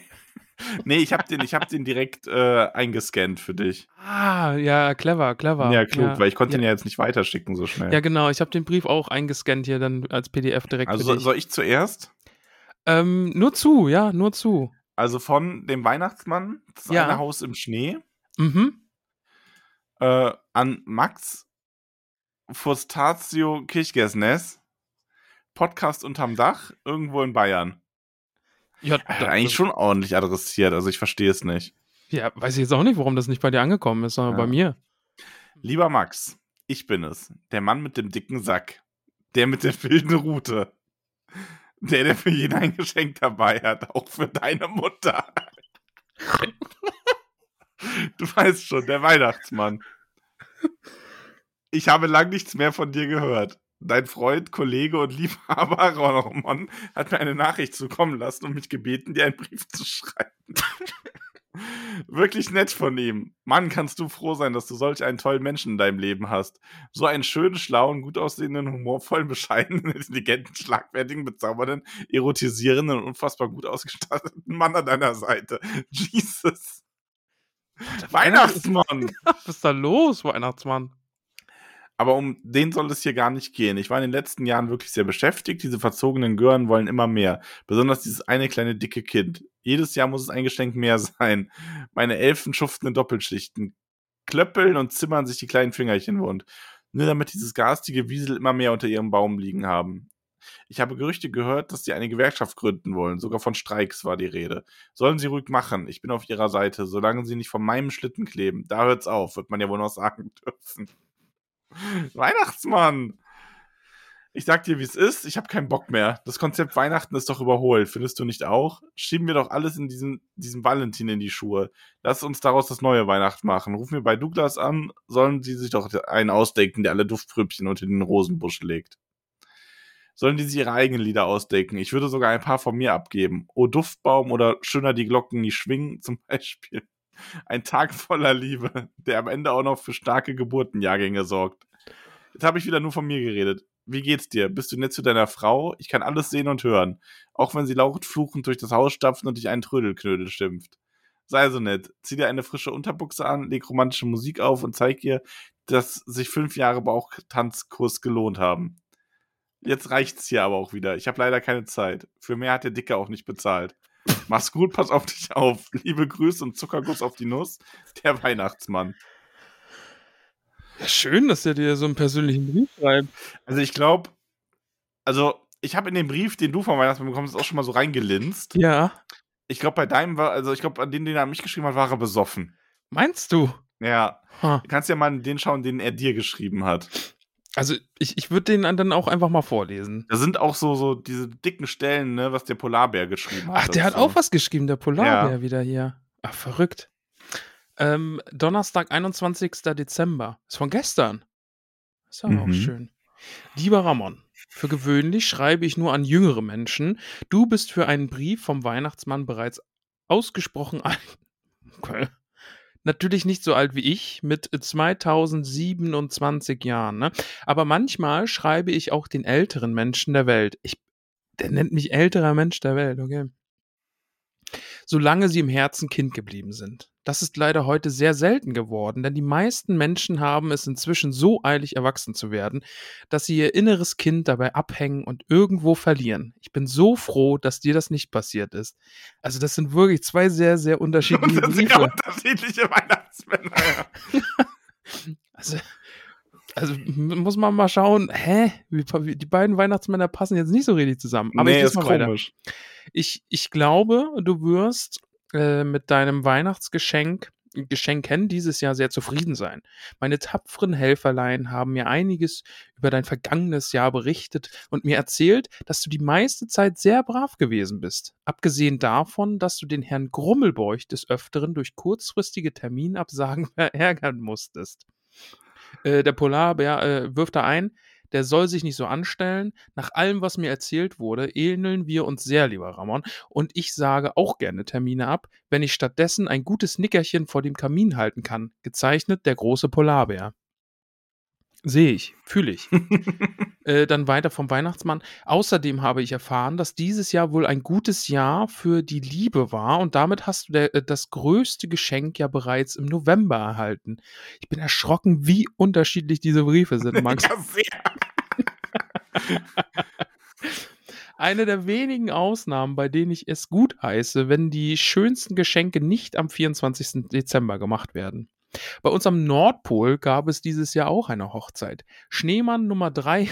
nee, ich habe den, ich hab den direkt äh, eingescannt für dich.
Ah, ja, clever, clever.
Ja, klug, weil ich konnte
ja.
den ja jetzt nicht weiterschicken so schnell.
Ja, genau. Ich habe den Brief auch eingescannt hier dann als PDF direkt
also soll, ich zuerst?
Ähm, nur zu, ja, nur zu.
Also von dem Weihnachtsmann, das
Ja.
eine Haus im Schnee,
Mhm.
äh, an Max Fustatio Kirchgesnes, Podcast unterm Dach, irgendwo in Bayern.
Ja, da-
eigentlich schon ordentlich adressiert, also ich verstehe es nicht.
Ja, weiß ich jetzt auch nicht, warum das nicht bei dir angekommen ist, sondern
Ja.
bei mir.
Lieber Max, ich bin es, der Mann mit dem dicken Sack, der mit der wilden Rute, der, der für jeden ein Geschenk dabei hat, auch für deine Mutter. Du weißt schon, der Weihnachtsmann. Ich habe lang nichts mehr von dir gehört. Dein Freund, Kollege und Liebhaber Ronomon hat mir eine Nachricht zukommen lassen und mich gebeten, dir einen Brief zu schreiben. Wirklich nett von ihm. Mann, kannst du froh sein, dass du solch einen tollen Menschen in deinem Leben hast. So einen schönen, schlauen, gut aussehenden, humorvollen, bescheidenen, intelligenten, schlagfertigen, bezaubernden, erotisierenden und unfassbar gut ausgestatteten Mann an deiner Seite. Jesus. Weihnachtsmann!
Was ist da los, Weihnachtsmann?
Aber um den soll es hier gar nicht gehen. Ich war in den letzten Jahren wirklich sehr beschäftigt. Diese verzogenen Gören wollen immer mehr. Besonders dieses eine kleine dicke Kind. Jedes Jahr muss es ein Geschenk mehr sein. Meine Elfen schuften in Doppelschichten, klöppeln und zimmern sich die kleinen Fingerchen wund. Nur damit dieses garstige Wiesel immer mehr unter ihrem Baum liegen haben. Ich habe Gerüchte gehört, dass sie eine Gewerkschaft gründen wollen. Sogar von Streiks war die Rede. Sollen sie ruhig machen. Ich bin auf ihrer Seite. Solange sie nicht von meinem Schlitten kleben. Da hört's auf, wird man ja wohl noch sagen dürfen. Weihnachtsmann! Ich sag dir, wie es ist. Ich habe keinen Bock mehr. Das Konzept Weihnachten ist doch überholt. Findest du nicht auch? Schieben wir doch alles in diesen, diesem Valentin in die Schuhe. Lass uns daraus das neue Weihnachten machen. Ruf mir bei Douglas an. Sollen sie sich doch einen ausdenken, der alle Duftprübchen unter den Rosenbusch legt. Sollen die sich ihre eigenen Lieder ausdenken? Ich würde sogar ein paar von mir abgeben. O Duftbaum oder Schöner die Glocken nie schwingen zum Beispiel. Ein Tag voller Liebe, der am Ende auch noch für starke Geburtenjahrgänge sorgt. Jetzt habe ich wieder nur von mir geredet. Wie geht's dir? Bist du nett zu deiner Frau? Ich kann alles sehen und hören. Auch wenn sie laut fluchend durch das Haus stapft und dich einen Trödelknödel schimpft. Sei so nett. Zieh dir eine frische Unterbuchse an, leg romantische Musik auf und zeig ihr, dass sich fünf Jahre Bauchtanzkurs gelohnt haben. Jetzt reicht's hier aber auch wieder. Ich habe leider keine Zeit. Für mehr hat der Dicke auch nicht bezahlt. Mach's gut, pass auf dich auf. Liebe Grüße und Zuckerguss auf die Nuss. Der Weihnachtsmann.
Ja, schön, dass er dir so einen persönlichen Brief schreibt.
Also ich glaube, also ich habe in den Brief, den du vom Weihnachtsmann bekommen hast, auch schon mal so reingelinst.
Ja.
Ich glaube, bei deinem war, also ich glaube, an den, den er an mich geschrieben hat, war er besoffen.
Meinst du?
Ja.
Ha.
Du kannst ja mal an den schauen, den er dir geschrieben hat.
Also ich, ich würde den dann auch einfach mal vorlesen.
Da sind auch so, so diese dicken Stellen, ne, was der Polarbär geschrieben hat.
Ach, der hat
dazu.
auch was geschrieben, der Polarbär
Ja.
wieder hier. Ach, verrückt. Ähm, Donnerstag, 21. Dezember. Ist von gestern. Ist ja auch
Mhm.
schön. Lieber Ramon, für gewöhnlich schreibe ich nur an jüngere Menschen. Du bist für einen Brief vom Weihnachtsmann bereits ausgesprochen alt. Okay. Natürlich nicht so alt wie ich, mit 2027 Jahren, ne? Aber manchmal schreibe ich auch den älteren Menschen der Welt. Ich, der nennt mich älterer Mensch der Welt, okay? Solange sie im Herzen Kind geblieben sind. Das ist leider heute sehr selten geworden, denn die meisten Menschen haben es inzwischen so eilig erwachsen zu werden, dass sie ihr inneres Kind dabei abhängen und irgendwo verlieren. Ich bin so froh, dass dir das nicht passiert ist. Also das sind wirklich zwei sehr, sehr unterschiedliche Briefe.
unterschiedliche Weihnachtsmänner. Ja.
Also, also m- muss man mal schauen, hä? Die beiden Weihnachtsmänner passen jetzt nicht so richtig zusammen. Aber ich
nee,
lese
ist
mal weiter.
komisch.
Ich, ich glaube, du wirst äh, mit deinem Weihnachtsgeschenk Geschenken dieses Jahr sehr zufrieden sein. Meine tapferen Helferlein haben mir einiges über dein vergangenes Jahr berichtet und mir erzählt, dass du die meiste Zeit sehr brav gewesen bist. Abgesehen davon, dass du den Herrn Grummelbeuch des Öfteren durch kurzfristige Terminabsagen verärgern musstest. Äh, der Polarbär äh, wirft da ein, der soll sich nicht so anstellen. Nach allem, was mir erzählt wurde, ähneln wir uns sehr, lieber Ramon. Und ich sage auch gerne Termine ab, wenn ich stattdessen ein gutes Nickerchen vor dem Kamin halten kann. Gezeichnet der große Polarbär. Sehe ich, fühle ich. äh, dann weiter vom Weihnachtsmann. Außerdem habe ich erfahren, dass dieses Jahr wohl ein gutes Jahr für die Liebe war und damit hast du der, äh, das größte Geschenk ja bereits im November erhalten. Ich bin erschrocken, wie unterschiedlich diese Briefe sind, Max. Eine der wenigen Ausnahmen, bei denen ich es gut heiße, wenn die schönsten Geschenke nicht am 24. Dezember gemacht werden. Bei uns am Nordpol gab es dieses Jahr auch eine Hochzeit. Schneemann Nummer 3,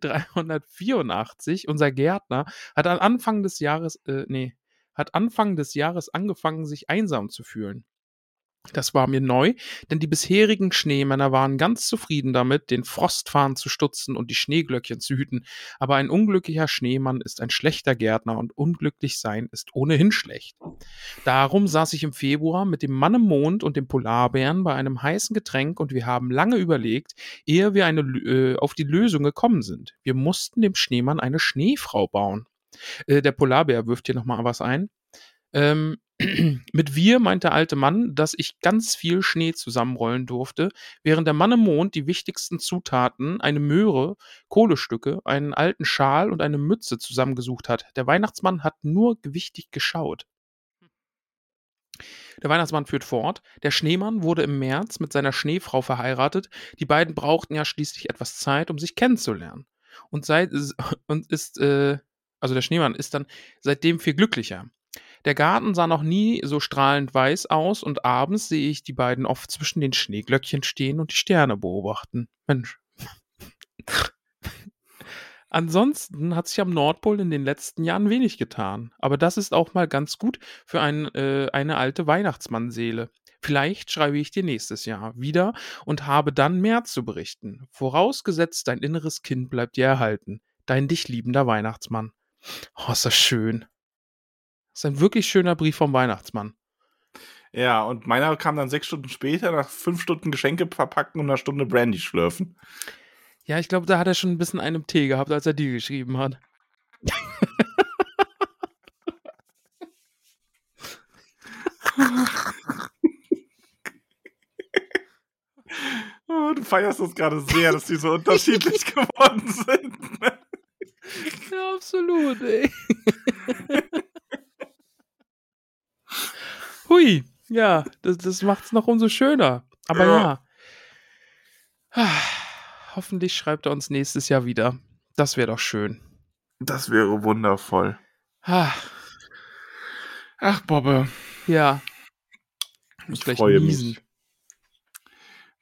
384, unser Gärtner, hat Anfang des Jahres, äh, nee, hat Anfang des Jahres angefangen, sich einsam zu fühlen. Das war mir neu, denn die bisherigen Schneemänner waren ganz zufrieden damit, den Frostfahnen zu stutzen und die Schneeglöckchen zu hüten. Aber ein unglücklicher Schneemann ist ein schlechter Gärtner und unglücklich sein ist ohnehin schlecht. Darum saß ich im Februar mit dem Mann im Mond und dem Polarbären bei einem heißen Getränk und wir haben lange überlegt, ehe wir eine, äh, auf die Lösung gekommen sind. Wir mussten dem Schneemann eine Schneefrau bauen. Äh, der Polarbär wirft hier nochmal was ein. Ähm, mit wir meint der alte Mann, dass ich ganz viel Schnee zusammenrollen durfte, während der Mann im Mond die wichtigsten Zutaten, eine Möhre, Kohlestücke, einen alten Schal und eine Mütze zusammengesucht hat. Der Weihnachtsmann hat nur gewichtig geschaut. Der Weihnachtsmann führt fort. Der Schneemann wurde im März mit seiner Schneefrau verheiratet. Die beiden brauchten ja schließlich etwas Zeit, um sich kennenzulernen. Und, seit, und ist, äh, also der Schneemann ist dann seitdem viel glücklicher. Der Garten sah noch nie so strahlend weiß aus und abends sehe ich die beiden oft zwischen den Schneeglöckchen stehen und die Sterne beobachten. Mensch. Ansonsten hat sich am Nordpol in den letzten Jahren wenig getan. Aber das ist auch mal ganz gut für ein, äh, eine alte Weihnachtsmannseele. Vielleicht schreibe ich dir nächstes Jahr wieder und habe dann mehr zu berichten. Vorausgesetzt, dein inneres Kind bleibt dir erhalten. Dein dich liebender Weihnachtsmann. Oh, ist das schön. Das ist ein wirklich schöner Brief vom Weihnachtsmann.
Ja, und meiner kam dann sechs Stunden später, nach fünf Stunden Geschenke verpacken und einer Stunde Brandy schlürfen.
Ja, ich glaube, da hat er schon ein bisschen einen Tee gehabt, als er die geschrieben hat.
Oh, du feierst das gerade sehr, dass die so unterschiedlich geworden sind.
Ja, absolut, ey. Ja, das, das macht's noch umso schöner. Aber ja.
Ja.
Hoffentlich schreibt er uns nächstes Jahr wieder. Das wäre doch schön.
Das wäre wundervoll.
Ah,
Ach, Bobbe,
ja.
ich
gleich
freue
niesen.
mich.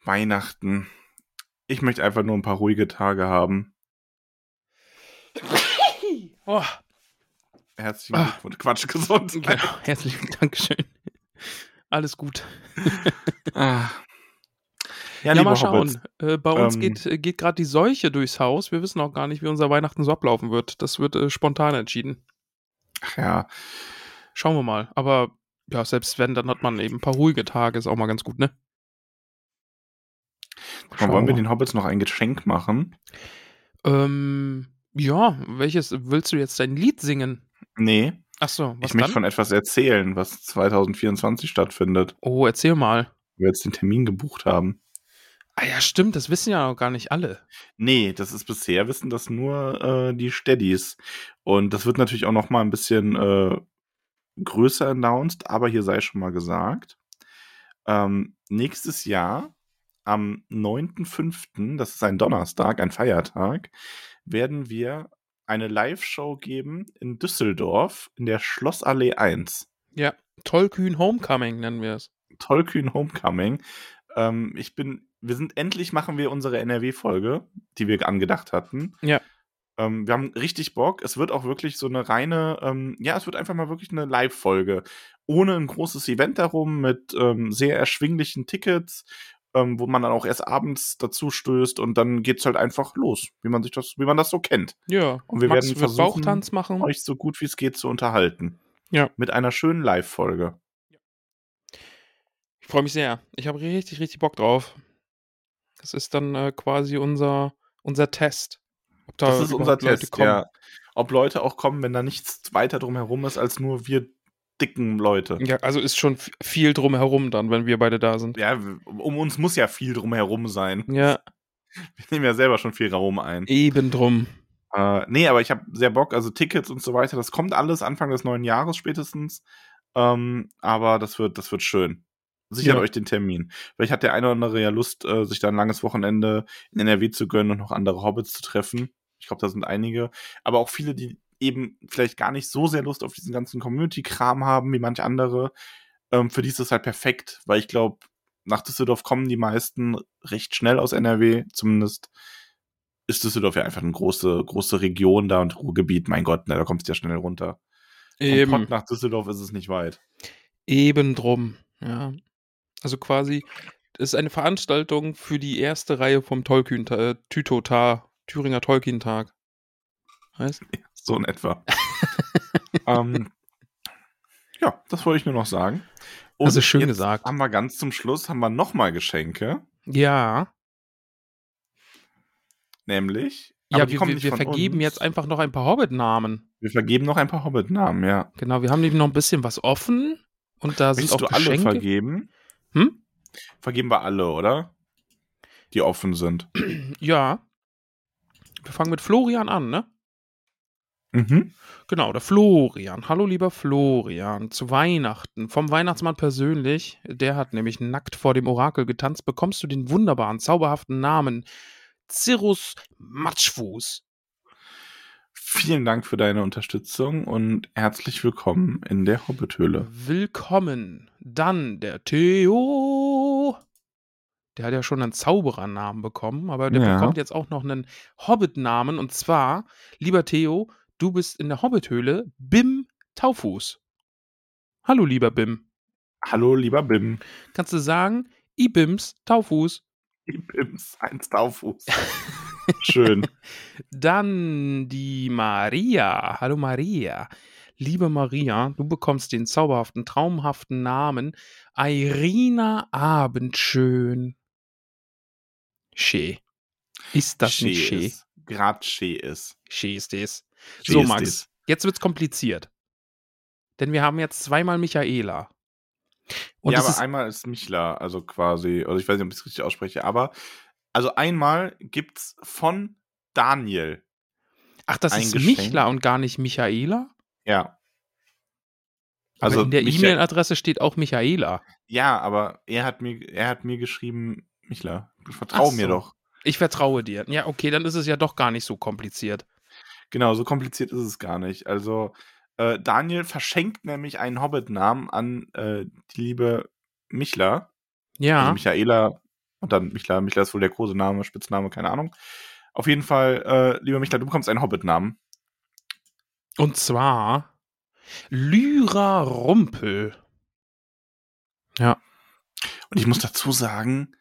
Weihnachten. Ich möchte einfach nur ein paar ruhige Tage haben.
Oh,
Herzlichen
Ah.
Glückwunsch. Quatsch, gesund.
genau. Herzlichen Dankeschön. Alles gut.
Ah.
Ja,
liebe
mal schauen. Äh, bei uns
ähm,
geht, äh, geht gerade die Seuche durchs Haus. Wir wissen auch gar nicht, wie unser Weihnachten so ablaufen wird. Das wird äh, spontan entschieden.
ach ja,
Schauen wir mal. Aber ja, selbst wenn, dann hat man eben ein paar ruhige Tage. Ist auch mal ganz gut, ne?
Dann wollen wir
Schauen
den Hobbits noch ein Geschenk machen?
Ähm, ja, welches willst du jetzt dein Lied singen?
Nee,
Achso, was
ich möchte
dann?
von etwas erzählen, was 2024 stattfindet,
Oh, erzähl mal.
wo wir jetzt den Termin gebucht haben.
Ah ja, stimmt, das wissen ja noch gar nicht alle.
Nee, das ist bisher, wissen das nur äh, die Steadies. Und das wird natürlich auch noch mal ein bisschen äh, größer announced, aber hier sei schon mal gesagt. Ähm, nächstes Jahr, am 9.5., das ist ein Donnerstag, ein Feiertag, werden wir eine Live-Show geben in Düsseldorf in der Schlossallee 1.
Ja, Tollkühn Homecoming nennen wir es.
Tollkühn Homecoming. Ähm, ich bin, wir sind endlich machen wir unsere NRW-Folge, die wir angedacht hatten.
Ja.
Ähm, wir haben richtig Bock. Es wird auch wirklich so eine reine, ähm, ja, es wird einfach mal wirklich eine Live-Folge. Ohne ein großes Event darum, mit ähm, sehr erschwinglichen Tickets, ähm, wo man dann auch erst abends dazu stößt und dann geht's halt einfach los, wie man sich das, wie man das so kennt.
Ja,
Und wir
Max
werden versuchen,
Bauchtanz machen.
Euch so gut wie es geht zu unterhalten.
Ja.
Mit einer schönen Live-Folge.
Ich freue mich sehr. Ich habe richtig, richtig Bock drauf. Das ist dann äh, quasi unser, unser Test. Ob da
Das ist unser
Leute
Test,
kommen.
ja. Ob Leute auch kommen, wenn da nichts weiter drumherum ist, als nur wir dicken Leute.
Ja, also ist schon viel drumherum dann, wenn wir beide da sind.
Ja, um uns muss ja viel drumherum sein.
Ja,
Wir nehmen ja selber schon viel Raum ein.
eben drum.
Äh, nee, aber ich habe sehr Bock, also Tickets und so weiter, das kommt alles Anfang des neuen Jahres spätestens. Ähm, aber das wird, das wird schön. Sichert
Ja.
euch den Termin. Vielleicht hat der eine oder andere ja Lust, äh, sich da ein langes Wochenende in NRW zu gönnen und noch andere Hobbits zu treffen. Ich glaube, da sind einige. Aber auch viele, die eben vielleicht gar nicht so sehr Lust auf diesen ganzen Community-Kram haben wie manch andere. Ähm, für die ist das halt perfekt, weil ich glaube, nach Düsseldorf kommen die meisten recht schnell aus NRW. Zumindest ist Düsseldorf ja einfach eine große, große Region da und Ruhrgebiet. Mein Gott, ne, da kommst du ja schnell runter.
Eben,
Pott nach Düsseldorf ist es nicht weit.
eben drum. Ja. Also quasi, das ist eine Veranstaltung für die erste Reihe vom Tolkien, äh, Tütotar, Thüringer Tolkien-Tag. Heißt?
So in etwa. ähm, ja, das wollte ich nur noch sagen. Und
Das ist schön gesagt.
Haben wir ganz zum Schluss haben wir noch mal Geschenke,
Ja.
nämlich.
Ja, wir, wir, wir vergeben
uns.
jetzt einfach noch ein paar Hobbit-Namen.
Wir vergeben noch ein paar Hobbit-Namen, ja.
Genau, wir haben nämlich noch ein bisschen was offen. Und da sind
Willst
auch
du alle
Geschenke.
vergeben?
Hm?
Vergeben wir alle, oder? Die offen sind.
Ja. Wir fangen mit Florian an, ne?
Mhm.
Genau, der Florian. Hallo, lieber Florian. Zu Weihnachten. Vom Weihnachtsmann persönlich. Der hat nämlich nackt vor dem Orakel getanzt. Bekommst du den wunderbaren, zauberhaften Namen Cirrus Matschfuß.
Vielen Dank für deine Unterstützung und herzlich willkommen in der Hobbithöhle.
Willkommen. Dann der Theo. Der hat ja schon einen Zauberernamen bekommen, aber der
Ja.
bekommt jetzt auch noch einen Hobbit-Namen. Und zwar, lieber Theo, du bist in der Hobbithöhle Bim Taufuß. Hallo, lieber Bim.
Hallo, lieber Bim.
Kannst du sagen, Ibims Taufuß.
Die Bims, ein Staufuß. Schön.
Dann die Maria. Hallo, Maria. Liebe Maria, du bekommst den zauberhaften, traumhaften Namen Irina Abendschön. Schee. Ist das nicht schee?
ist. Grad schee ist.
Schee ist es. So, Max, jetzt wird's kompliziert. Denn wir haben jetzt zweimal Michaela. Und
ja, aber
ist,
einmal ist Michler, also quasi, oder ich weiß nicht, ob ich es richtig ausspreche, aber also einmal gibt's von Daniel.
ach, das ist
Geschenk.
Michla und gar nicht Michaela?
Ja.
Also in der E-Mail-Adresse steht auch Michaela.
Ja, aber er hat mir, er hat mir geschrieben, Michler, vertrau
Ach
mir
so.
doch.
Ich vertraue dir. Ja, okay, dann ist es ja doch gar nicht so kompliziert.
Genau, so kompliziert ist es gar nicht. Also, äh, Daniel verschenkt nämlich einen Hobbit-Namen an äh, die liebe Michler.
Ja.
Also Michaela und dann Michler. Michler ist wohl der Kosename, Spitzname, keine Ahnung. Auf jeden Fall, äh, lieber Michler, du bekommst einen Hobbit-Namen.
Und zwar Lyra Rumpel. Ja.
Und ich muss dazu sagen,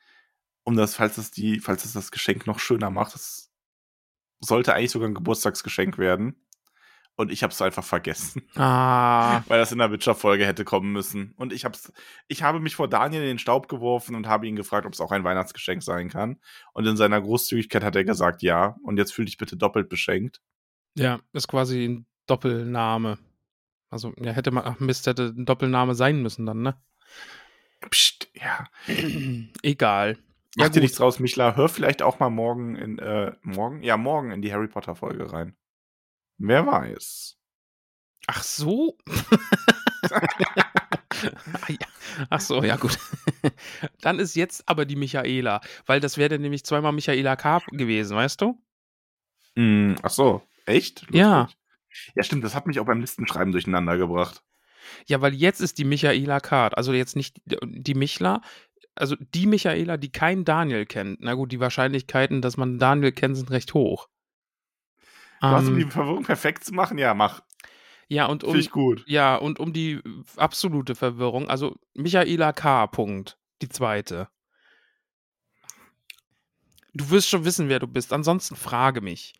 um das, falls es die, falls es das Geschenk noch schöner macht, das sollte eigentlich sogar ein Geburtstagsgeschenk werden. Und ich habe es einfach vergessen,
Ah,
weil das in der Witcher-Folge hätte kommen müssen. Und ich hab's, ich habe mich vor Daniel in den Staub geworfen und habe ihn gefragt, ob es auch ein Weihnachtsgeschenk sein kann. Und in seiner Großzügigkeit hat er gesagt, ja. Und jetzt fühl dich bitte doppelt beschenkt.
ja, ist quasi ein Doppelname. Also, ja, hätte man, ach Mist, hätte ein Doppelname sein müssen dann, ne?
Psst, ja.
Egal.
Mach
Ja,
dir nichts draus, Michla. Hör vielleicht auch mal morgen in, äh, morgen? Ja, morgen in die Harry Potter-Folge rein. Wer weiß.
Ach so? Ah. Ach so, ja gut. Dann ist jetzt aber die Michaela, weil das wäre dann nämlich zweimal Michaela K. gewesen, weißt du?
Mm, ach so, echt?
Ja.
Ja, stimmt, das hat mich auch beim Listenschreiben durcheinander gebracht.
Ja, weil jetzt ist die Michaela K. Also jetzt nicht die Michla, also die Michaela, die kein Daniel kennt. Na gut, die Wahrscheinlichkeiten, dass man Daniel kennt, sind recht hoch.
Du hast, um
Ähm,
die Verwirrung perfekt zu machen? Ja, mach.
ja, und um,
gut.
ja, und um die absolute Verwirrung, also Michaela K. Punkt, die zweite. Du wirst schon wissen, wer du bist. Ansonsten frage mich.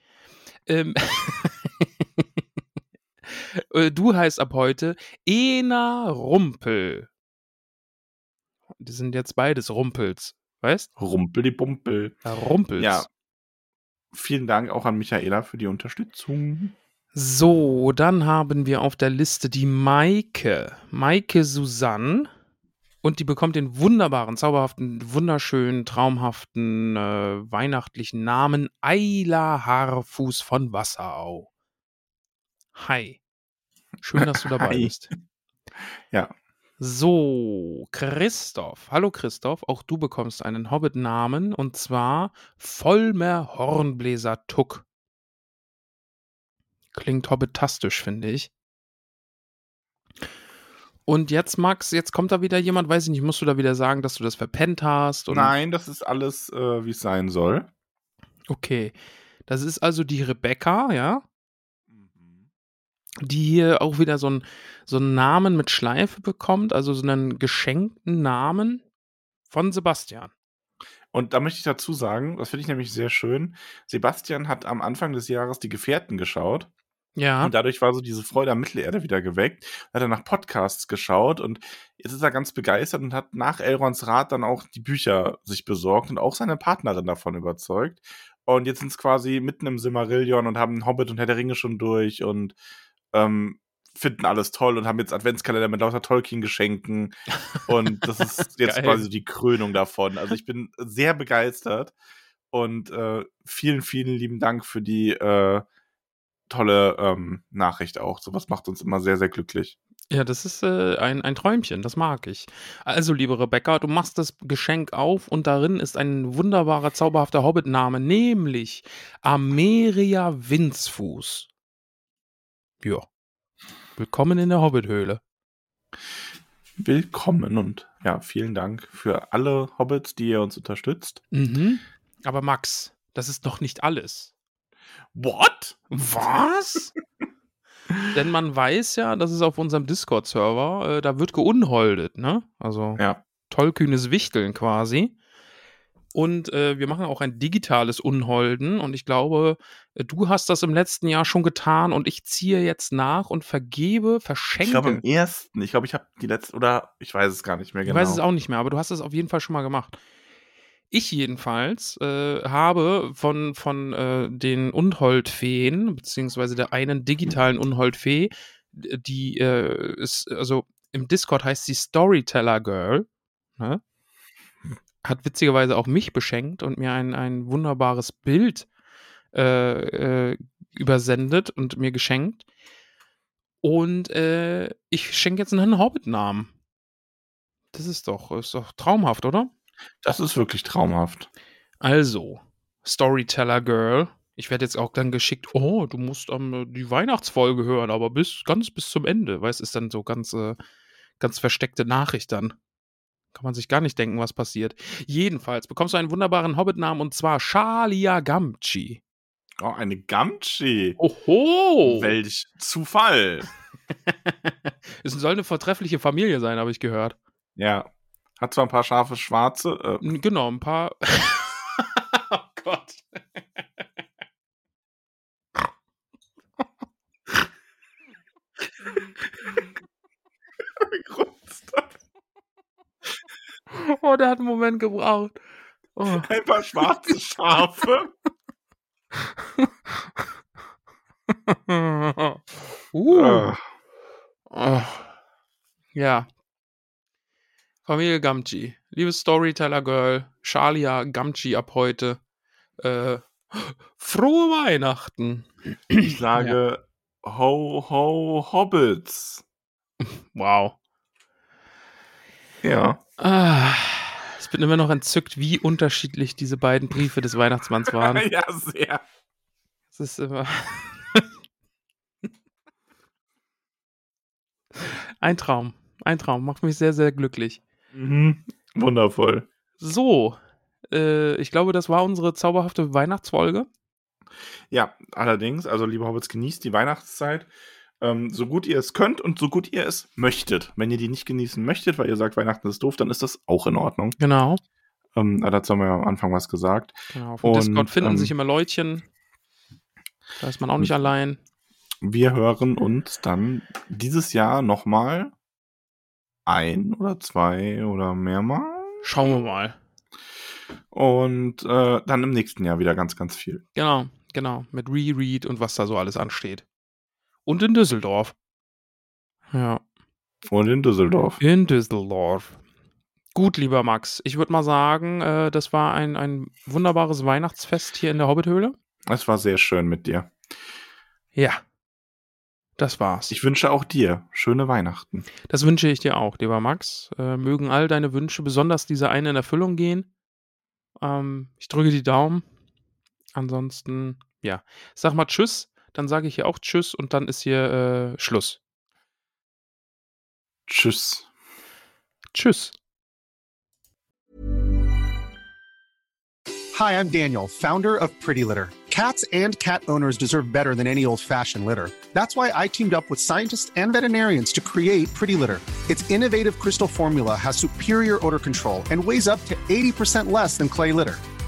Ähm, äh, du heißt ab heute Ena Rumpel. Die sind jetzt beides Rumpels. Weißt?
Rumpel die Bumpel.
Ja, Rumpels.
Ja. Vielen Dank auch an Michaela für die Unterstützung.
So, dann haben wir auf der Liste die Maike. Maike Susanne. Und die bekommt den wunderbaren, zauberhaften, wunderschönen, traumhaften, äh, weihnachtlichen Namen Eila Haarfuß von Wasserau. Hi. Schön, dass du dabei
Hi.
bist.
Ja.
So, Christoph. Hallo Christoph, auch du bekommst einen Hobbit-Namen und zwar Vollmer Hornbläser Tuck. Klingt hobbitastisch, finde ich. Und jetzt, Max, jetzt kommt da wieder jemand, weiß ich nicht, musst du da wieder sagen, dass du das verpennt hast?
Nein, das ist alles, äh, wie es sein soll.
Okay. Das ist also die Rebecca, ja? Die hier auch wieder so, ein, so einen Namen mit Schleife bekommt, also so einen geschenkten Namen von Sebastian.
Und da möchte ich dazu sagen, das finde ich nämlich sehr schön. Sebastian hat am Anfang des Jahres die Gefährten geschaut.
Ja.
Und dadurch war so diese Freude am Mittelerde wieder geweckt. Hat er nach Podcasts geschaut und jetzt ist er ganz begeistert und hat nach Elrons Rat dann auch die Bücher sich besorgt und auch seine Partnerin davon überzeugt. Und jetzt sind es quasi mitten im Simmerillion und haben Hobbit und Herr der Ringe schon durch und ähm, finden alles toll und haben jetzt Adventskalender mit lauter Tolkien-Geschenken. Und das ist jetzt quasi die Krönung davon. Also ich bin sehr begeistert und äh, vielen, vielen lieben Dank für die äh, tolle ähm, Nachricht auch. Sowas macht uns immer sehr, sehr glücklich.
Ja, das ist äh, ein, ein Träumchen, das mag ich. Also, liebe Rebecca, du machst das Geschenk auf und darin ist ein wunderbarer, zauberhafter Hobbit-Name, nämlich Ameria Winzfuß. Ja. Willkommen in der Hobbit-Höhle.
Willkommen und ja, vielen Dank für alle Hobbits, die ihr uns unterstützt.
Mhm. Aber Max, das ist noch nicht alles.
What?
Was? Denn man weiß ja, dass es auf unserem Discord-Server, äh, da wird geunholdet, ne? Also
Ja.
tollkühnes Wichteln quasi. Und äh, wir machen auch ein digitales Unholden. Und ich glaube, äh, du hast das im letzten Jahr schon getan und ich ziehe jetzt nach und vergebe,
Ich
verschenke.
glaube im ersten, ich glaube, ich habe die letzte, oder ich weiß es gar nicht mehr
Ich
genau.
weiß es auch nicht mehr, aber du hast es auf jeden Fall schon mal gemacht. Ich jedenfalls äh, habe von, von äh, den Unhold-Feen, beziehungsweise der einen digitalen Unhold-Fee, die äh, ist, also im Discord heißt sie Storyteller Girl, ne? Hat witzigerweise auch mich beschenkt und mir ein, ein wunderbares Bild äh, äh, übersendet und mir geschenkt. Und äh, ich schenke jetzt einen Hobbit-Namen. Das ist doch, ist doch traumhaft, oder?
Das ist wirklich traumhaft.
Also, Storyteller Girl. Ich werde jetzt auch dann geschickt, oh, du musst ähm, die Weihnachtsfolge hören, aber bis ganz bis zum Ende. Weißt ist dann so ganz, äh, ganz versteckte Nachricht dann. Kann man sich gar nicht denken, was passiert. Jedenfalls bekommst du einen wunderbaren Hobbit-Namen und zwar Shalia Gamgee.
Oh, eine Gamchi.
Oho!
Welch Zufall.
es soll eine vortreffliche Familie sein, habe ich gehört.
Ja, Hat zwar ein paar scharfe schwarze. Äh,
Genau, ein paar. oh Gott. Oh, der hat einen Moment gebraucht. Oh.
ein paar schwarze Schafe.
uh.
Äh,
Oh. Ja. Familie Gamgee. Liebes Storyteller-Girl, Shalia Gamgee ab heute. Äh, frohe Weihnachten.
ich sage Ho, Ho, Hobbits.
Wow.
Ja.
Ah, ich bin immer noch entzückt, wie unterschiedlich diese beiden Briefe des Weihnachtsmanns waren.
ja, sehr.
Es ist immer. Ein Traum. Ein Traum. Macht mich sehr, sehr glücklich.
Mhm. Wundervoll.
So. Äh, ich glaube, das war unsere zauberhafte Weihnachtsfolge.
Ja, allerdings, also liebe Hobbits, genießt die Weihnachtszeit. Ähm, so gut ihr es könnt und so gut ihr es möchtet. Wenn ihr die nicht genießen möchtet, weil ihr sagt, Weihnachten ist doof, dann ist das auch in Ordnung.
Genau.
Ähm, dazu haben wir ja am Anfang was gesagt.
genau. Auf
Und,
Discord finden
ähm,
sich immer Leutchen. Da ist man auch nicht allein.
Wir hören uns dann dieses Jahr nochmal ein oder zwei oder mehrmal.
Schauen wir mal.
Und äh, dann im nächsten Jahr wieder ganz, ganz viel.
Genau, genau. Mit Reread und was da so alles ansteht. Und in Düsseldorf. Ja.
Und in Düsseldorf.
In Düsseldorf. Gut, lieber Max. Ich würde mal sagen, äh, das war ein, ein wunderbares Weihnachtsfest hier in der Hobbithöhle.
Es war sehr schön mit dir.
Ja. Das war's.
Ich wünsche auch dir schöne Weihnachten.
das wünsche ich dir auch, lieber Max. Äh, mögen all deine Wünsche, besonders diese eine in Erfüllung gehen. Ähm, ich drücke die Daumen. Ansonsten, ja. Sag mal Tschüss, dann sage ich hier auch Tschüss und dann ist hier äh, Schluss.
Tschüss.
Tschüss.
Hi, I'm Daniel, founder of Pretty Litter. Cats and cat owners deserve better than any old fashioned litter. That's why I teamed up with scientists and veterinarians to create Pretty Litter. Its innovative crystal formula has superior odor control and weighs up to 80% less than clay litter.